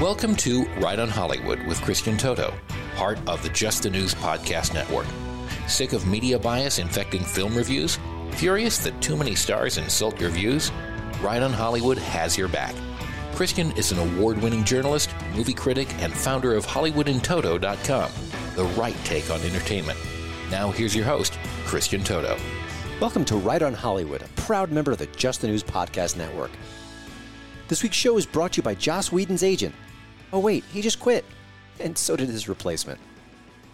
Welcome to Right on Hollywood with Christian Toto, part of the Just the News Podcast Network. Sick of media bias infecting film reviews? Furious that too many stars insult your views? Right on Hollywood has your back. Christian is an award winning journalist, movie critic, and founder of HollywoodInToto.com, the right take on entertainment. Now, here's your host, Christian Toto. Welcome to Right on Hollywood, a proud member of the Just the News Podcast Network. This week's show is brought to you by Joss Whedon's agent. Oh, wait, he just quit. And so did his replacement.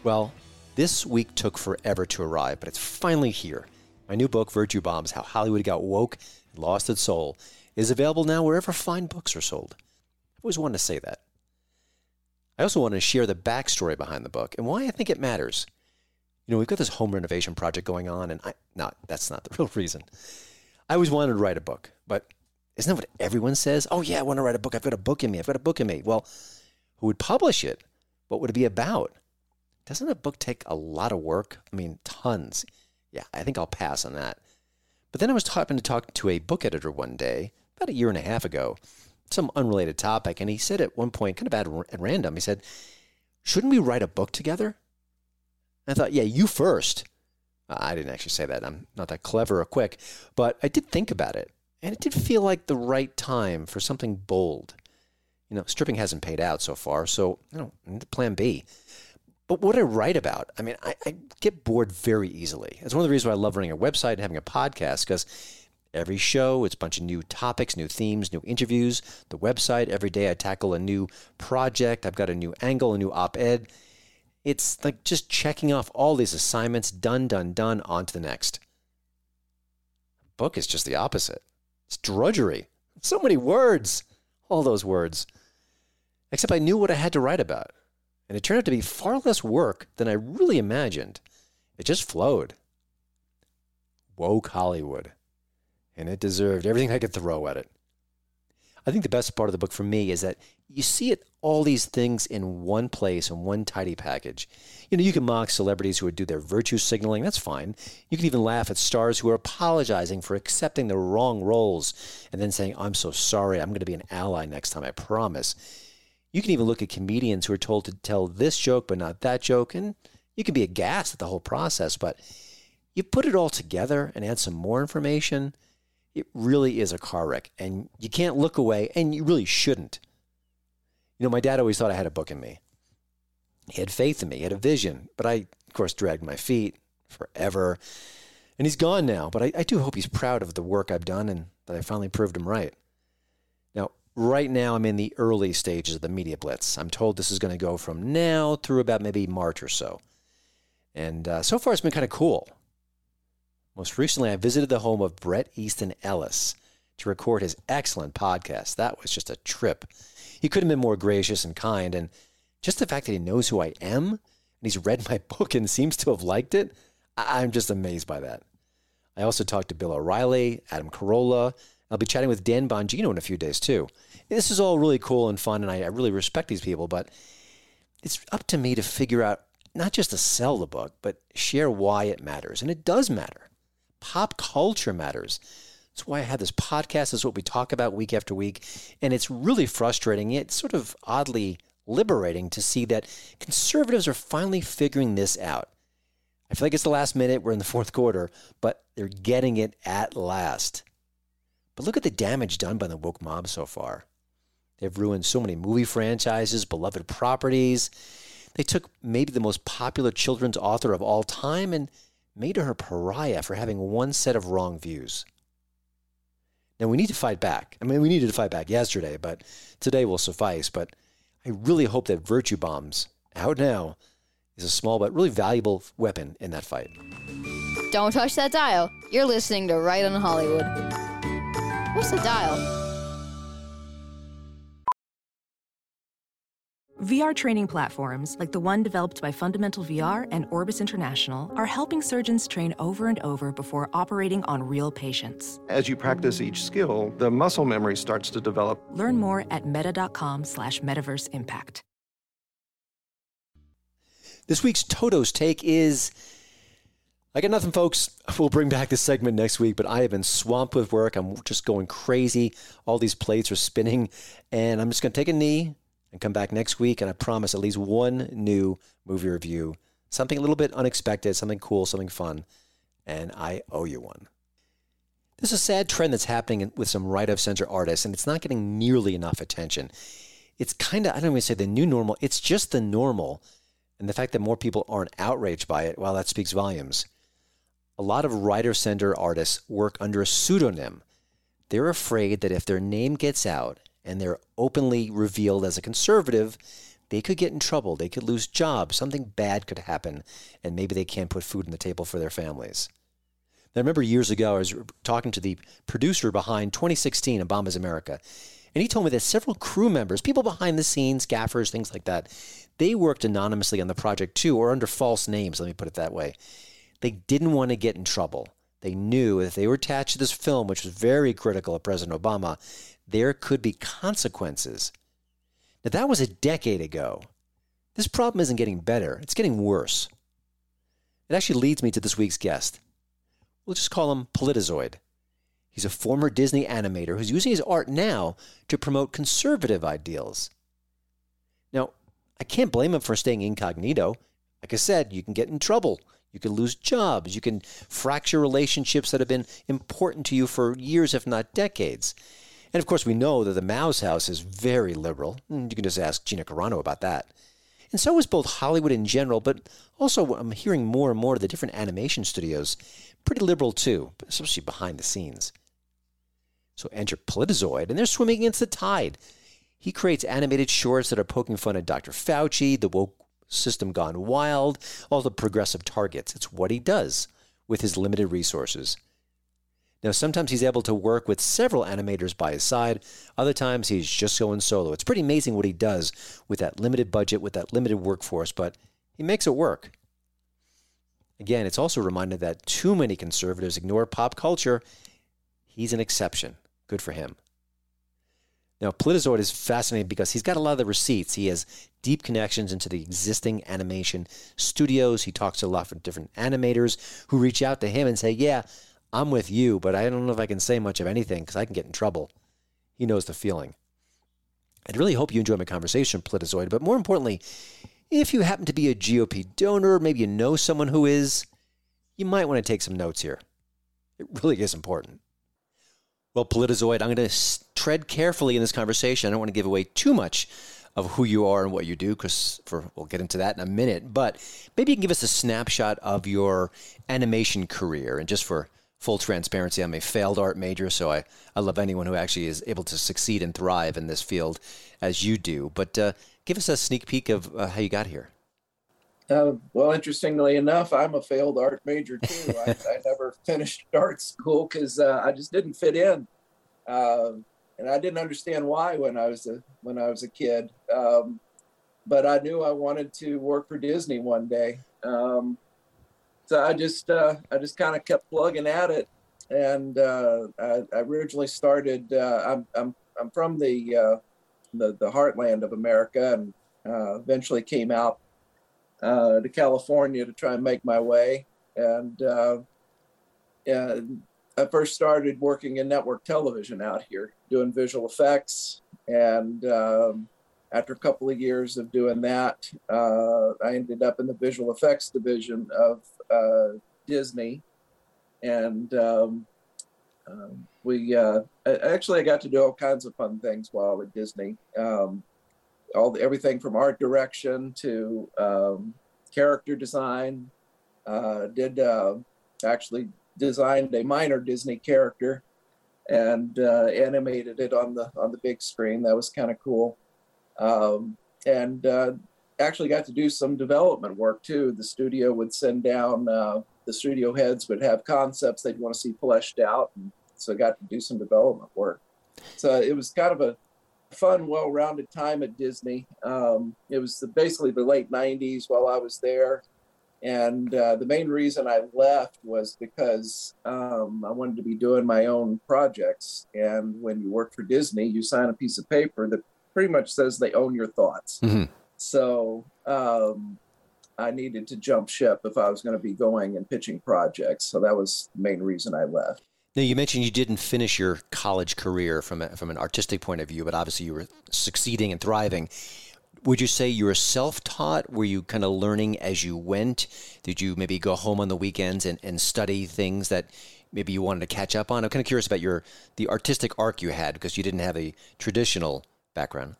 Well, this week took forever to arrive, but it's finally here. My new book, Virtue Bombs How Hollywood Got Woke and Lost Its Soul, is available now wherever fine books are sold. I always wanted to say that. I also wanted to share the backstory behind the book and why I think it matters. You know, we've got this home renovation project going on, and I, not that's not the real reason. I always wanted to write a book, but isn't that what everyone says? Oh, yeah, I want to write a book. I've got a book in me. I've got a book in me. Well, who would publish it? What would it be about? Doesn't a book take a lot of work? I mean, tons. Yeah, I think I'll pass on that. But then I was happened to talk to a book editor one day, about a year and a half ago, some unrelated topic, and he said at one point, kind of at, random, he said, Shouldn't we write a book together? And I thought, yeah, you first. I didn't actually say that. I'm not that clever or quick, but I did think about it. And it did feel like the right time for something bold. You know, stripping hasn't paid out so far, so you know, plan B. But what I write about, I mean, I, I get bored very easily. It's one of the reasons why I love running a website and having a podcast, because every show, it's a bunch of new topics, new themes, new interviews. The website, every day I tackle a new project. I've got a new angle, a new op ed. It's like just checking off all these assignments, done, done, done, on to the next. Book is just the opposite. It's drudgery. So many words. All those words. Except I knew what I had to write about. And it turned out to be far less work than I really imagined. It just flowed. Woke Hollywood. And it deserved everything I could throw at it. I think the best part of the book for me is that you see it all these things in one place in one tidy package. You know, you can mock celebrities who would do their virtue signaling, that's fine. You can even laugh at stars who are apologizing for accepting the wrong roles and then saying, "I'm so sorry, I'm going to be an ally next time, I promise." You can even look at comedians who are told to tell this joke but not that joke and you can be aghast at the whole process, but you put it all together and add some more information, it really is a car wreck. And you can't look away, and you really shouldn't. You know, my dad always thought I had a book in me. He had faith in me, he had a vision, but I, of course, dragged my feet forever. And he's gone now, but I, I do hope he's proud of the work I've done and that I finally proved him right. Now, right now, I'm in the early stages of the media blitz. I'm told this is going to go from now through about maybe March or so. And uh, so far, it's been kind of cool. Most recently, I visited the home of Bret Easton Ellis to record his excellent podcast. That was just a trip. He could have been more gracious and kind, and just the fact that he knows who I am and he's read my book and seems to have liked it, I'm just amazed by that. I also talked to Bill O'Reilly, Adam Carolla. I'll be chatting with Dan Bongino in a few days too. This is all really cool and fun, and I, I really respect these people, but it's up to me to figure out not just to sell the book, but share why it matters. And it does matter. Pop culture matters. That's why I have this podcast. Is what we talk about week after week. And it's really frustrating. It's sort of oddly liberating to see that conservatives are finally figuring this out. I feel like it's the last minute. We're in the fourth quarter, but they're getting it at last. But look at the damage done by the woke mob so far. They've ruined so many movie franchises, beloved properties. They took maybe the most popular children's author of all time and made her pariah for having one set of wrong views. Now we need to fight back. I mean, we needed to fight back yesterday, but today will suffice. But I really hope that Virtue Bombs, out now, is a small but really valuable weapon in that fight. Don't touch that dial. You're listening to Right on Hollywood. What's the dial? VR training platforms, like the one developed by Fundamental VR and Orbis International, are helping surgeons train over and over before operating on real patients. As you practice each skill, the muscle memory starts to develop. Learn more at meta.com slash metaverse impact. This week's Toto's Take is I got nothing, folks. We'll bring back this segment next week, but I have been swamped with work. I'm just going crazy. All these plates are spinning, and I'm just going to take a knee and come back next week. And I promise at least one new movie review, something a little bit unexpected, something cool, something fun. And I owe you one. There's a sad trend that's happening with some right of center artists, and it's not getting nearly enough attention. It's kind of, I don't even say the new normal, it's just the normal. And the fact that more people aren't outraged by it, well, that speaks volumes. A lot of writer center artists work under a pseudonym. They're afraid that if their name gets out and they're openly revealed as a conservative, they could get in trouble. They could lose jobs. Something bad could happen, and maybe they can't put food on the table for their families. Now, I remember years ago, I was talking to the producer behind 2016 Obama's America, and he told me that several crew members, people behind the scenes, gaffers, things like that, they worked anonymously on the project too, or under false names, let me put it that way. They didn't want to get in trouble. They knew that if they were attached to this film, which was very critical of President Obama, there could be consequences. Now, that was a decade ago. This problem isn't getting better, it's getting worse. It actually leads me to this week's guest. We'll just call him Politizoid. He's a former Disney animator who's using his art now to promote conservative ideals. Now, I can't blame him for staying incognito. Like I said, you can get in trouble. You can lose jobs. You can fracture relationships that have been important to you for years, if not decades. And of course, we know that the Mouse House is very liberal. You can just ask Gina Carano about that. And so is both Hollywood in general, but also I'm hearing more and more of the different animation studios, pretty liberal too, especially behind the scenes. So enter Politizoid, and they're swimming against the tide. He creates animated shorts that are poking fun at Dr. Fauci, the woke system gone wild, all the progressive targets. It's what he does with his limited resources. Now, sometimes he's able to work with several animators by his side. Other times he's just going solo. It's pretty amazing what he does with that limited budget, with that limited workforce, but he makes it work. Again, it's also a reminder that too many conservatives ignore pop culture. He's an exception. Good for him. Now, Politizoid is fascinating because he's got a lot of the receipts. He has deep connections into the existing animation studios. He talks to a lot of different animators who reach out to him and say, Yeah, I'm with you, but I don't know if I can say much of anything because I can get in trouble. He knows the feeling. I'd really hope you enjoy my conversation, Politizoid, but more importantly, if you happen to be a GOP donor, maybe you know someone who is, you might want to take some notes here. It really is important. Well, Politizoid, I'm going to tread carefully in this conversation. I don't want to give away too much of who you are and what you do, because we'll get into that in a minute. But maybe you can give us a snapshot of your animation career, and just for full transparency, I'm a failed art major, so I, I love anyone who actually is able to succeed and thrive in this field as you do. But uh, give us a sneak peek of uh, how you got here. Uh, well, interestingly enough, I'm a failed art major too. I, I never finished art school because uh, I just didn't fit in, um, and I didn't understand why when I was a when I was a kid. Um, but I knew I wanted to work for Disney one day. Um, so I just uh, I just kind of kept plugging at it, and uh, I, I, originally started. Uh, I'm I'm I'm from the uh, the the heartland of America, and uh, eventually came out uh, to California to try and make my way. And and I first started working in network television out here, doing visual effects, and um, after a couple of years of doing that, uh, I ended up in the visual effects division of uh, Disney, and um, um, we uh, actually I got to do all kinds of fun things while at Disney. Um, all the, everything from art direction to um, character design. Uh, did uh, actually designed a minor Disney character and uh, animated it on the on the big screen. That was kind of cool. Um, and uh, actually got to do some development work too. The studio would send down uh, the studio heads would have concepts they'd want to see fleshed out, and so I got to do some development work. So it was kind of a fun, well-rounded time at Disney. Um, it was the, basically the late '90s while I was there, and uh, the main reason I left was because um, I wanted to be doing my own projects. And when you work for Disney, you sign a piece of paper that pretty much says they own your thoughts. Mm-hmm. So um, I needed to jump ship if I was going to be going and pitching projects. So that was the main reason I left. Now you mentioned you didn't finish your college career from a, from an artistic point of view, but obviously you were succeeding and thriving. Would you say you were self-taught? Were you kind of learning as you went? Did you maybe go home on the weekends and, and study things that maybe you wanted to catch up on? I'm kind of curious about your the artistic arc you had because you didn't have a traditional background.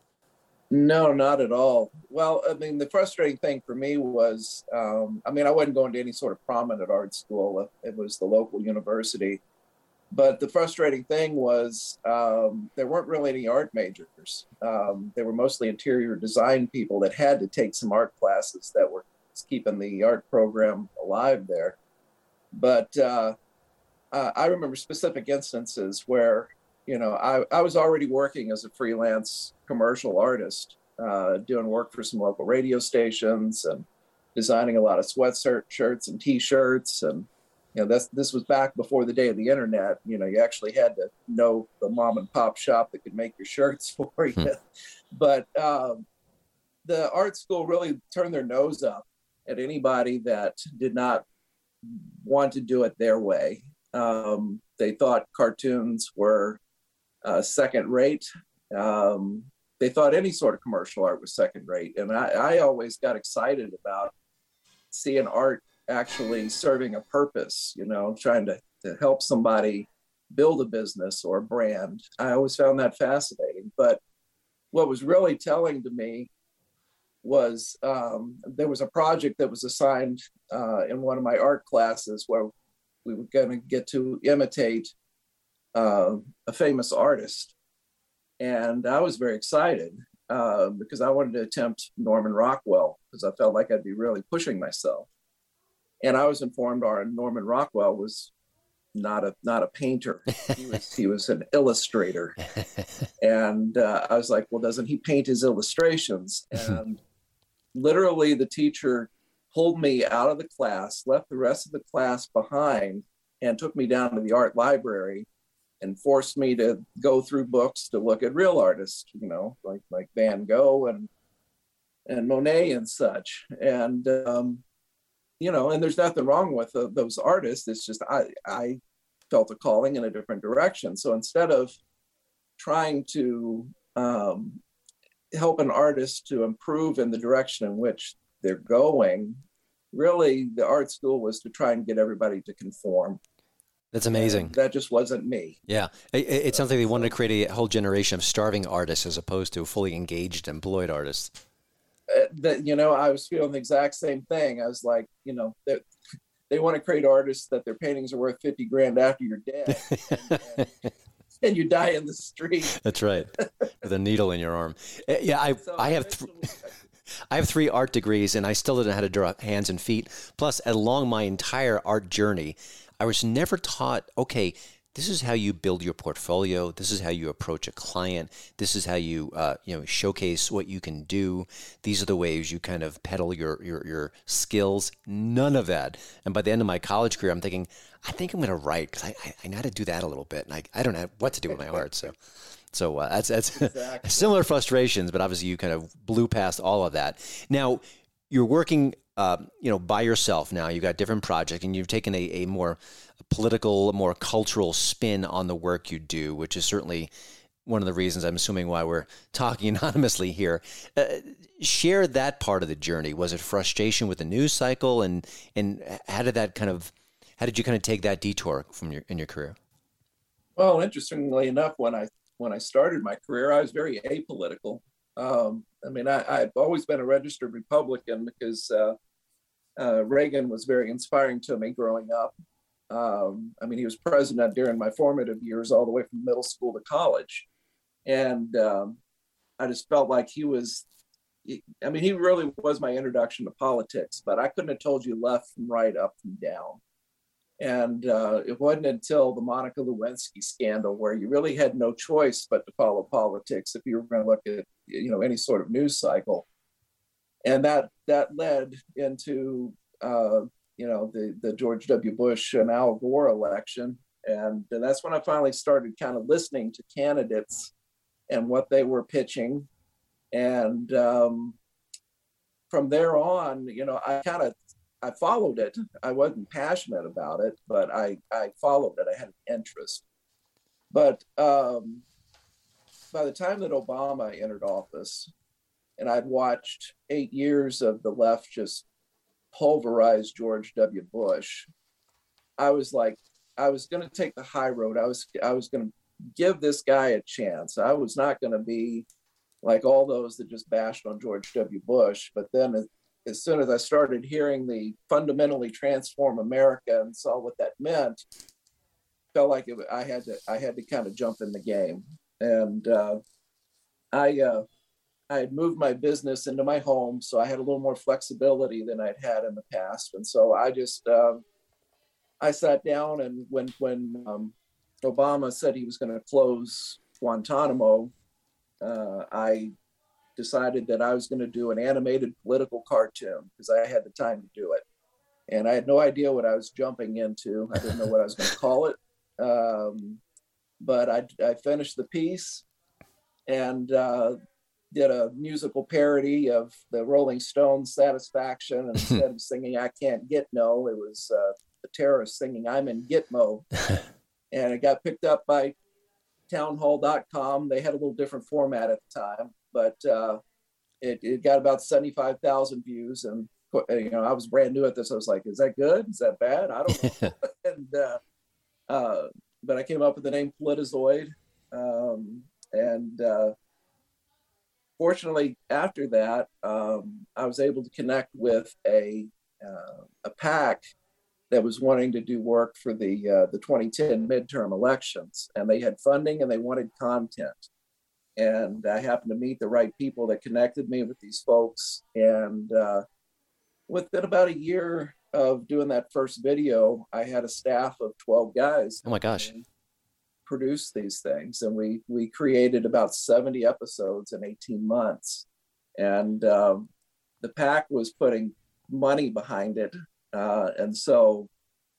No, not at all. Well, I mean, the frustrating thing for me was, um, I mean, I wasn't going to any sort of prominent art school. It was the local university. But the frustrating thing was um, there weren't really any art majors. Um, they were mostly interior design people that had to take some art classes that were keeping the art program alive there. But uh, uh, I remember specific instances where, you know, I, I was already working as a freelance commercial artist, uh, doing work for some local radio stations and designing a lot of sweatshirt shirts and T-shirts and you know this this was back before the day of the internet. You know you actually had to know the mom and pop shop that could make your shirts for you. Hmm. but um, the art school really turned their nose up at anybody that did not want to do it their way. Um, they thought cartoons were uh, second rate um, they thought any sort of commercial art was second rate and I, I always got excited about seeing art actually serving a purpose, you know, trying to, to help somebody build a business or a brand. I always found that fascinating. But what was really telling to me was um, there was a project that was assigned uh, in one of my art classes where we were going to get to imitate uh, a famous artist. And I was very excited uh, because I wanted to attempt Norman Rockwell because I felt like I'd be really pushing myself and I was informed our Norman Rockwell was not a not a painter. He was he was an illustrator, and uh, I was like, well, doesn't he paint his illustrations? And literally, the teacher pulled me out of the class, left the rest of the class behind, and took me down to the art library and forced me to go through books to look at real artists, you know, like like Van Gogh and and Monet and such. And um, you know, and there's nothing wrong with uh, those artists. It's just I I felt a calling in a different direction. So instead of trying to um, help an artist to improve in the direction in which they're going, really the art school was to try and get everybody to conform. That's amazing. And that just wasn't me. Yeah. It, it sounds like they wanted to create a whole generation of starving artists as opposed to fully engaged, employed artists. Uh, that you know i was feeling the exact same thing i was like you know that they want to create artists that their paintings are worth 50 grand after you're dead and, and, and you die in the street that's right with a needle in your arm uh, yeah i so i have th- I have three art degrees and I still didn't know how to draw hands and feet. Plus, along my entire art journey, I was never taught, okay, this is how you build your portfolio. This is how you approach a client. This is how you uh, you know showcase what you can do. These are the ways you kind of peddle your your your skills. None of that. And by the end of my college career, I'm thinking, I think I'm going to write because I, I, I know how to do that a little bit, and I, I don't know what to do with my art. So. So uh, that's that's exactly. similar frustrations, but obviously you kind of blew past all of that. Now you're working, uh, you know, by yourself. Now you've got different projects, and you've taken a, a more political, more cultural spin on the work you do, which is certainly one of the reasons I'm assuming why we're talking anonymously here. Uh, share that part of the journey. Was it frustration with the news cycle, and and how did that kind of how did you kind of take that detour from your in your career? Well, interestingly enough, when I when I started my career, I was very apolitical. Um, I mean, I, have always been a registered Republican because uh, uh, Reagan was very inspiring to me growing up. Um, I mean, he was president during my formative years, all the way from middle school to college, and um, I just felt like he was. I mean, he really was my introduction to politics, but I couldn't have told you left from right, up from down. And uh, it wasn't until the Monica Lewinsky scandal where you really had no choice but to follow politics if you were going to look at you know any sort of news cycle. And that that led into uh, you know the the George W. Bush and Al Gore election, and, that's when I finally started kind of listening to candidates and what they were pitching, and um, from there on, you know, I kind of I followed it. I wasn't passionate about it, but I, I followed it. I had an interest. But um, by the time that Obama entered office, and I'd watched eight years of the left just pulverize George W. Bush, I was like, I was going to take the high road. I was I was going to give this guy a chance. I was not going to be like all those that just bashed on George W. Bush. But then as soon as I started hearing the fundamentally transform America and saw what that meant, felt like it, I had to I had to kind of jump in the game. And uh, I uh, I had moved my business into my home, so I had a little more flexibility than I'd had in the past. And so I just uh, I sat down and when when um, Obama said he was going to close Guantanamo, uh, I decided that I was going to do an animated political cartoon because I had the time to do it. And I had no idea what I was jumping into. I didn't know what I was going to call it. Um, but I, I, finished the piece and uh, did a musical parody of the Rolling Stones' Satisfaction. And instead of singing I Can't Get No, it was uh, the terrorist singing I'm in Gitmo. and it got picked up by townhall.com. They had a little different format at the time but uh, it, it got about 75,000 views. And, you know, I was brand new at this. I was like, is that good? Is that bad? I don't know. and, uh, uh, but I came up with the name Politizoid. Um, and uh, fortunately, after that, um, I was able to connect with a, uh, a PAC that was wanting to do work for the uh, the 2010 midterm elections, and they had funding and they wanted content and I happened to meet the right people that connected me with these folks. And uh, within about a year of doing that first video, I had a staff of 12 guys. Oh my gosh. Produce these things. And we, we created about 70 episodes in 18 months. And um, the PAC was putting money behind it. Uh, and so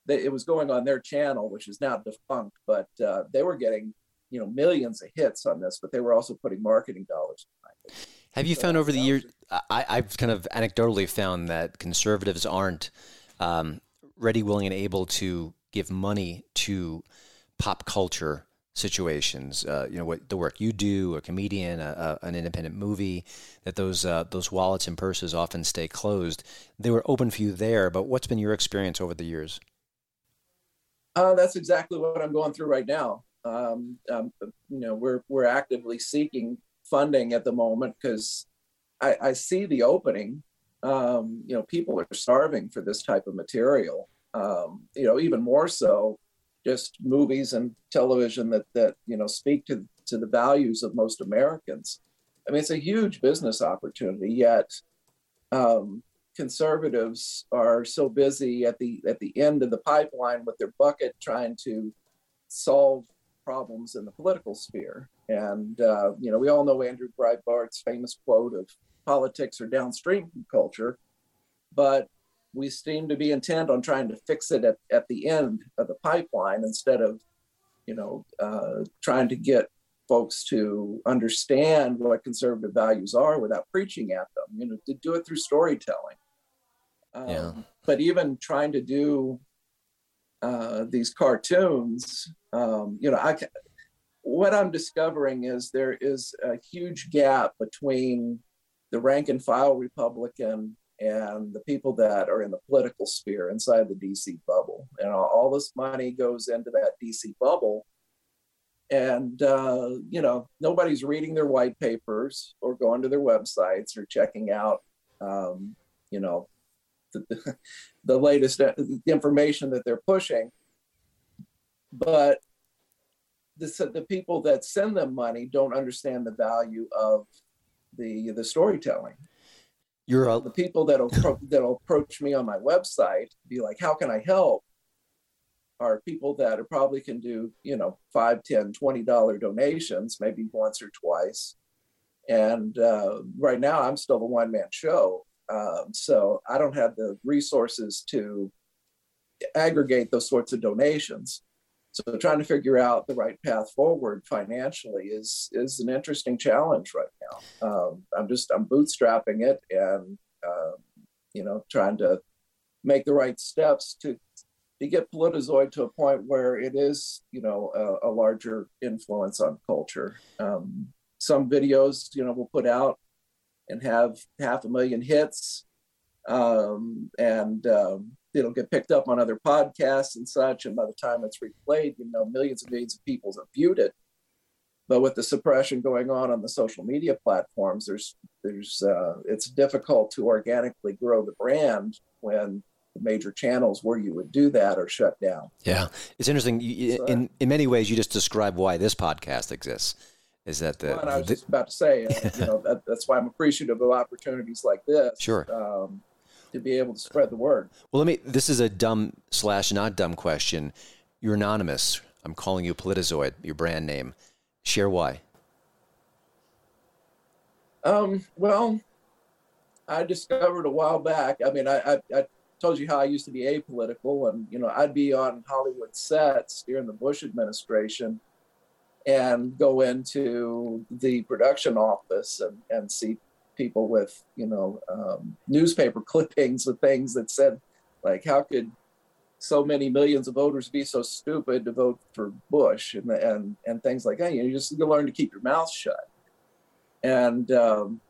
they, it was going on their channel, which is now defunct, but uh, they were getting you know millions of hits on this, but they were also putting marketing dollars behind it. Have you so found over the years? I, I've kind of anecdotally found that conservatives aren't um, ready, willing, and able to give money to pop culture situations. Uh, you know what the work you do, a comedian, a, a, an independent movie. That those uh, those wallets and purses often stay closed. They were open for you there, but what's been your experience over the years? Uh, that's exactly what I'm going through right now um, um, you know, we're we're actively seeking funding at the moment because I, I, see the opening. Um, you know, people are starving for this type of material. Um, you know, even more so, just movies and television that that you know speak to to the values of most Americans. I mean, it's a huge business opportunity. Yet, um, conservatives are so busy at the at the end of the pipeline with their bucket trying to solve problems in the political sphere. And, uh, you know, we all know Andrew Breitbart's famous quote of politics are downstream from culture, but we seem to be intent on trying to fix it at, at the end of the pipeline instead of, you know, uh, trying to get folks to understand what conservative values are without preaching at them, you know, to do it through storytelling. Um, yeah. But even trying to do uh, these cartoons, um, you know, I what I'm discovering is there is a huge gap between the rank and file Republican and the people that are in the political sphere inside the DC bubble. And all this money goes into that DC bubble. And, uh, you know, nobody's reading their white papers or going to their websites or checking out, um, you know, the, the latest uh, information that they're pushing. But the, the people that send them money don't understand the value of the the storytelling. You're a- the people that'll that'll approach me on my website, be like, "How can I help?" Are people that are probably can do you know five, ten, twenty dollar donations, maybe once or twice. And uh, right now, I'm still a one man show, um, so I don't have the resources to aggregate those sorts of donations. So trying to figure out the right path forward financially is is an interesting challenge right now. Um, I'm just I'm bootstrapping it and uh, you know trying to make the right steps to to get Politizoid to a point where it is you know a, a larger influence on culture. Um, some videos you know we'll put out and have half a million hits um, and um, it'll get picked up on other podcasts and such. And by the time it's replayed, you know, millions and millions of people have viewed it. But with the suppression going on on the social media platforms, there's there's uh, it's difficult to organically grow the brand when the major channels where you would do that are shut down. Yeah, it's interesting. You, in in many ways, you just describe why this podcast exists. Is that the? Well, I was just about to say, uh, you know, that, that's why I'm appreciative of opportunities like this. Sure. Um, to be able to spread the word. Well, let me. This is a dumb slash not dumb question. You're anonymous. I'm calling you Politizoid, your brand name. Share why. Um. Well, I discovered a while back. I mean, I, I, I told you how I used to be apolitical, and you know, I'd be on Hollywood sets during the Bush administration, and go into the production office and and see people with you know um, newspaper clippings with things that said like how could so many millions of voters be so stupid to vote for Bush and and and things like that. You, know, you just you learn to keep your mouth shut. And um,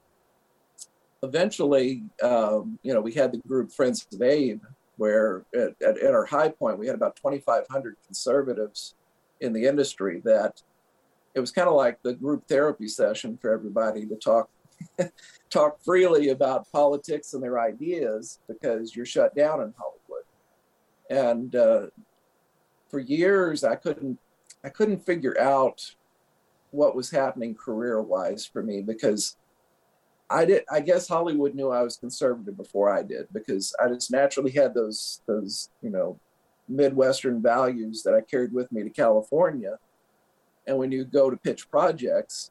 eventually, um, you know, we had the group Friends of Abe, where at, at, at our high point we had about 2,500 conservatives in the industry. That it was kind of like the group therapy session for everybody to talk talk freely about politics and their ideas because you're shut down in Hollywood. And uh, for years, I couldn't I couldn't figure out what was happening career wise for me because I did I guess Hollywood knew I was conservative before I did because I just naturally had those those you know Midwestern values that I carried with me to California. And when you go to pitch projects,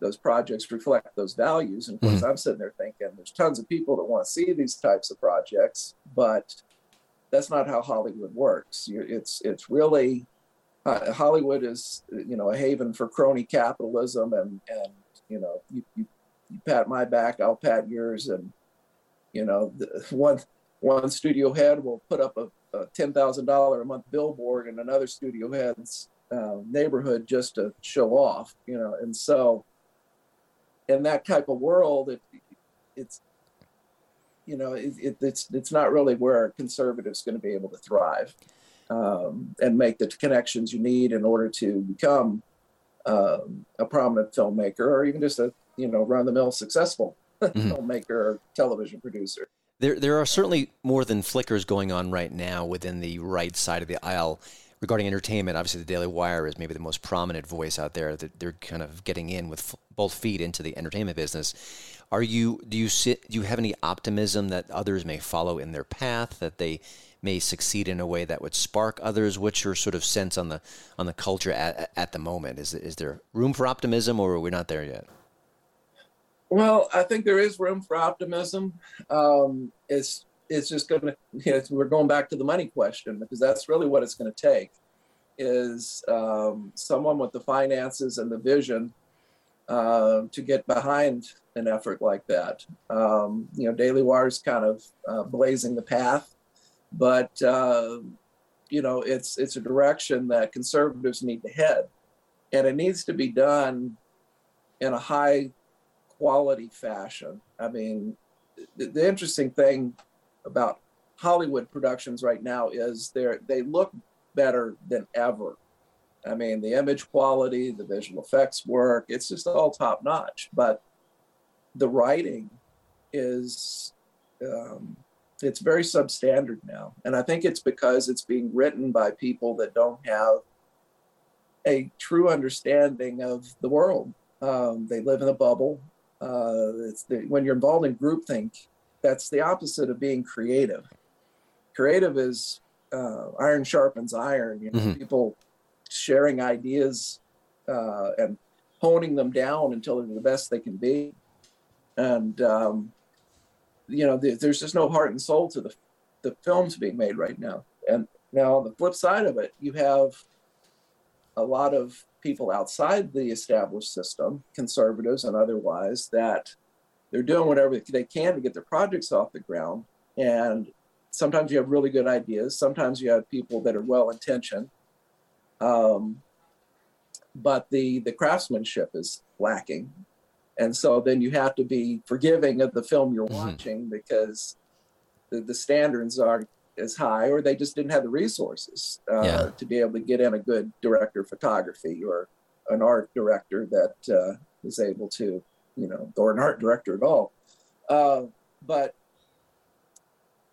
those projects reflect those values. And of course, mm-hmm. I'm sitting there thinking there's tons of people that want to see these types of projects, but that's not how Hollywood works. It's it's really uh, Hollywood is you know a haven for crony capitalism, and and you know you, you, you pat my back, I'll pat yours, and you know the, one one studio head will put up a, a ten thousand dollar a month billboard and another studio head's uh, neighborhood just to show off, you know, and so in that type of world, it, it's you know it, it, it's it's not really where a conservative's going to be able to thrive um, and make the connections you need in order to become um, a prominent filmmaker or even just a you know run the mill successful mm-hmm. filmmaker or television producer. There, there are certainly more than flickers going on right now within the right side of the aisle regarding entertainment, obviously the Daily Wire is maybe the most prominent voice out there. That they're kind of getting in with f- both feet into the entertainment business. Are you? Do you sit? Do you have any optimism that others may follow in their path? That they may succeed in a way that would spark others? What's your sort of sense on the on the culture at, at the moment? Is is there room for optimism, or are we not there yet? Well, I think there is room for optimism. Um, it's it's just going to, you know, we're going back to the money question because that's really what it's going to take is um, someone with the finances and the vision uh, to get behind an effort like that. Um, you know, Daily Wire is kind of uh, blazing the path, but uh, you know, it's it's a direction that conservatives need to head. and it needs to be done in a high quality fashion. I mean, the, the interesting thing about Hollywood productions right now is they they look better than ever. I mean, the image quality, the visual effects work, it's just all top notch. But the writing is um, it's very substandard now, and I think it's because it's being written by people that don't have a true understanding of the world. Um, they live in a bubble. Uh, the, when you're involved in groupthink, that's the opposite of being creative. Creative is uh, iron sharpens iron. You know, mm-hmm. people sharing ideas uh, and honing them down until they're the best they can be. And um, you know, the, there's just no heart and soul to the the films being made right now. And now on the flip side of it, you have a lot of people outside the established system, conservatives and otherwise, that they're doing whatever they can to get their projects off the ground. And sometimes you have really good ideas. Sometimes you have people that are well intentioned. Um, but the the craftsmanship is lacking, and so then you have to be forgiving of the film you're mm-hmm. watching because the, the standards are as high, or they just didn't have the resources uh, yeah. to be able to get in a good director of photography or an art director that uh, is able to, you know, or an art director at all. Uh, but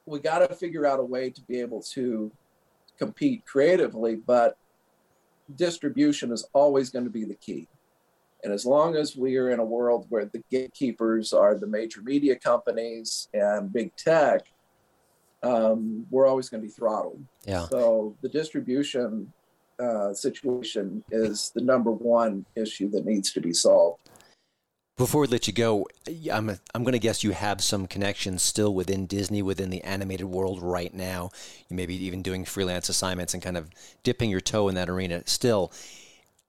we got to figure out a way to be able to compete creatively, but distribution is always going to be the key. And as long as we are in a world where the gatekeepers are the major media companies and big tech, um, we're always going to be throttled. Yeah. So the distribution uh, situation is the number one issue that needs to be solved. Before we let you go, I'm, I'm going to guess you have some connections still within Disney, within the animated world right now. You may be even doing freelance assignments and kind of dipping your toe in that arena. Still,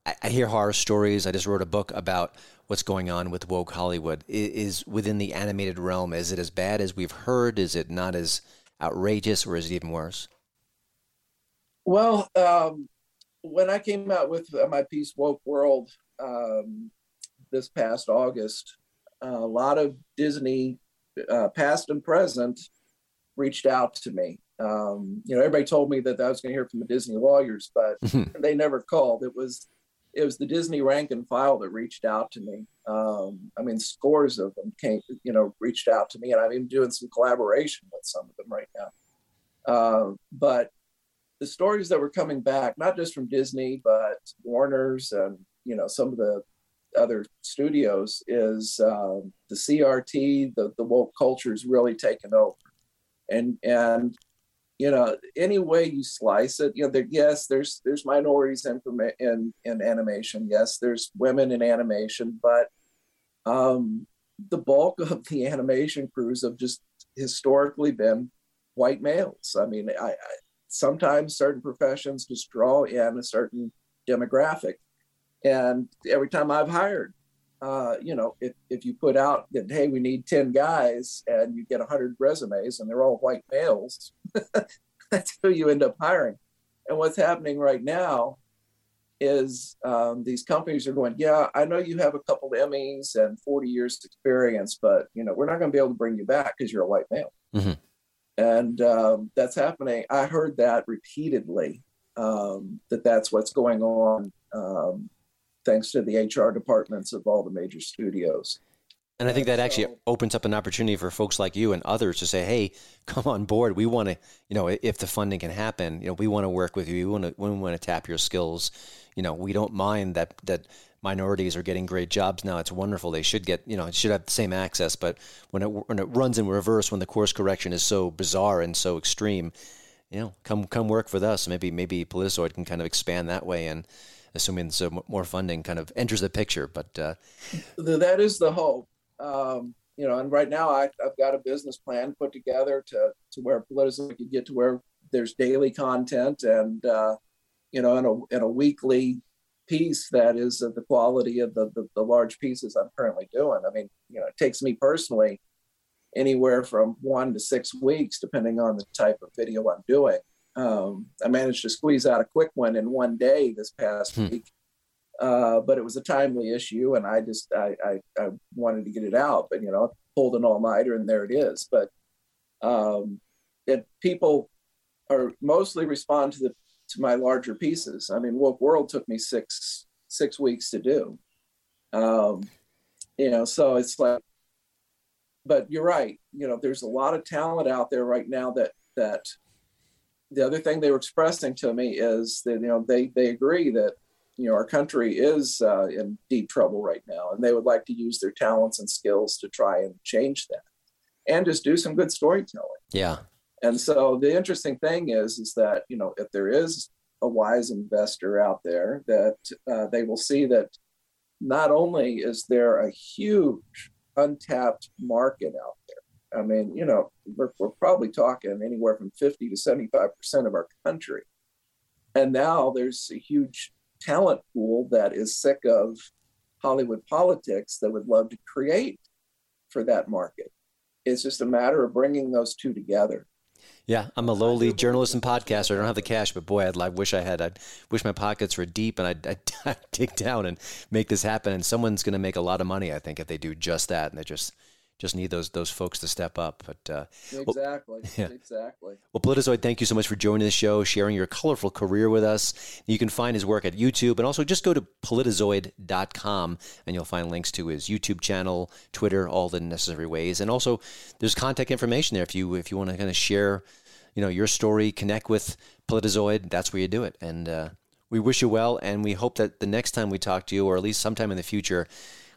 I, I hear horror stories. I just wrote a book about what's going on with woke Hollywood. Is, is within the animated realm, is it as bad as we've heard? Is it not as outrageous, or is it even worse? Well, um, when I came out with my piece "Woke World" um, this past August, a lot of Disney, uh, past and present, reached out to me. Um, you know, everybody told me that I was going to hear from the Disney lawyers, but they never called. It was it was the Disney rank and file that reached out to me. Um, I mean, scores of them came, you know, reached out to me, and I'm even doing some collaboration with some of them right now. Uh, but the stories that were coming back, not just from Disney, but Warner's and you know some of the other studios, is um, the CRT, the the woke culture is really taken over, and and you know, any way you slice it, you know, there, yes, there's there's minorities in, in in animation. Yes, there's women in animation, but um, the bulk of the animation crews have just historically been white males. I mean, I, I sometimes certain professions just draw in a certain demographic, and every time I've hired uh, you know, if, if you put out that, hey, we need 10 guys and you get 100 resumes and they're all white males, that's who you end up hiring. And what's happening right now is um, these companies are going, yeah, I know you have a couple Emmys and 40 years experience, but, you know, we're not going to be able to bring you back because you're a white male. Mm-hmm. And um, that's happening. I heard that repeatedly, um, that that's what's going on um, thanks to the HR departments of all the major studios. And I think that actually opens up an opportunity for folks like you and others to say, "Hey, come on board. We want to, you know, if the funding can happen, you know, we want to work with you. We want to, we want to tap your skills. You know, we don't mind that that minorities are getting great jobs now. It's wonderful. They should get, you know, it should have the same access. But when it when it runs in reverse, when the course correction is so bizarre and so extreme, you know, come come work with us. Maybe maybe Politizoid can kind of expand that way and assuming so more funding kind of enters the picture. But uh, that is the hope. Um, you know, and right now I, have got a business plan put together to to where Politizoid could get to where there's daily content and uh, you know, in a in a weekly piece that is of the quality of the, the, the large pieces I'm currently doing. I mean, you know, it takes me personally anywhere from one to six weeks, depending on the type of video I'm doing um, I managed to squeeze out a quick one in one day this past hmm. week. uh, but it was a timely issue, and I just I, I, I wanted to get it out. But you know, pulled an all nighter, and there it is. But um, it people are mostly respond to the to my larger pieces. I mean, Woke World took me six six weeks to do. Um, you know, so it's like, but you're right. You know, there's a lot of talent out there right now that that. The other thing they were expressing to me is that you know they they agree that you know our country is uh, in deep trouble right now, and they would like to use their talents and skills to try and change that, and just do some good storytelling. Yeah. And so the interesting thing is, is that you know if there is a wise investor out there, that uh, they will see that not only is there a huge untapped market out there. I mean, you know, we're, we're probably talking anywhere from 50 to 75% of our country. And now there's a huge talent pool that is sick of Hollywood politics that would love to create for that market. It's just a matter of bringing those two together. Yeah, I'm a lowly journalist and podcaster. I don't have the cash, but boy, I'd I wish I had. I wish my pockets were deep, and I'd, I'd, I'd dig down and make this happen. And someone's going to make a lot of money, I think, if they do just that. And they just just need those those folks to step up. But uh, exactly, well, yeah. exactly. Well, Politizoid, thank you so much for joining the show, sharing your colorful career with us. You can find his work at YouTube, and also just go to politizoid.com, and you'll find links to his YouTube channel, Twitter, all the necessary ways, and also there's contact information there if you if you want to kind of share, you know, your story, connect with Politizoid. That's where you do it, and. Uh, we wish you well, and we hope that the next time we talk to you, or at least sometime in the future,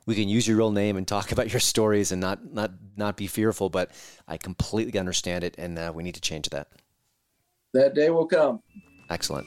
we can use your real name and talk about your stories and not not not be fearful. But I completely understand it, and uh, we need to change that. That day will come. Excellent.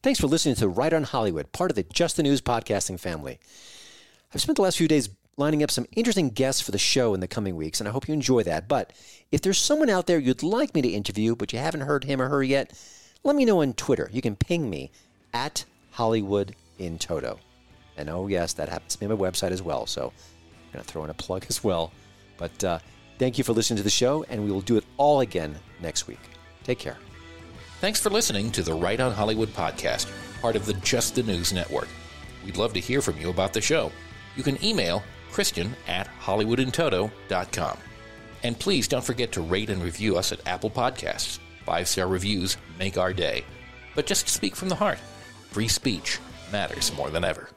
Thanks for listening to Right on Hollywood, part of the Just the News podcasting family. I've spent the last few days lining up some interesting guests for the show in the coming weeks, and I hope you enjoy that. But if there's someone out there you'd like me to interview, but you haven't heard him or her yet, let me know on Twitter. You can ping me at Hollywood in Toto. And oh, yes, that happens to be my website as well. So I'm going to throw in a plug as well. But uh, thank you for listening to the show, and we will do it all again next week. Take care. Thanks for listening to the Right on Hollywood podcast, part of the Just the News Network. We'd love to hear from you about the show. You can email Christian at HollywoodInToto.com. And please don't forget to rate and review us at Apple Podcasts. Five star reviews make our day. But just speak from the heart. Free speech matters more than ever.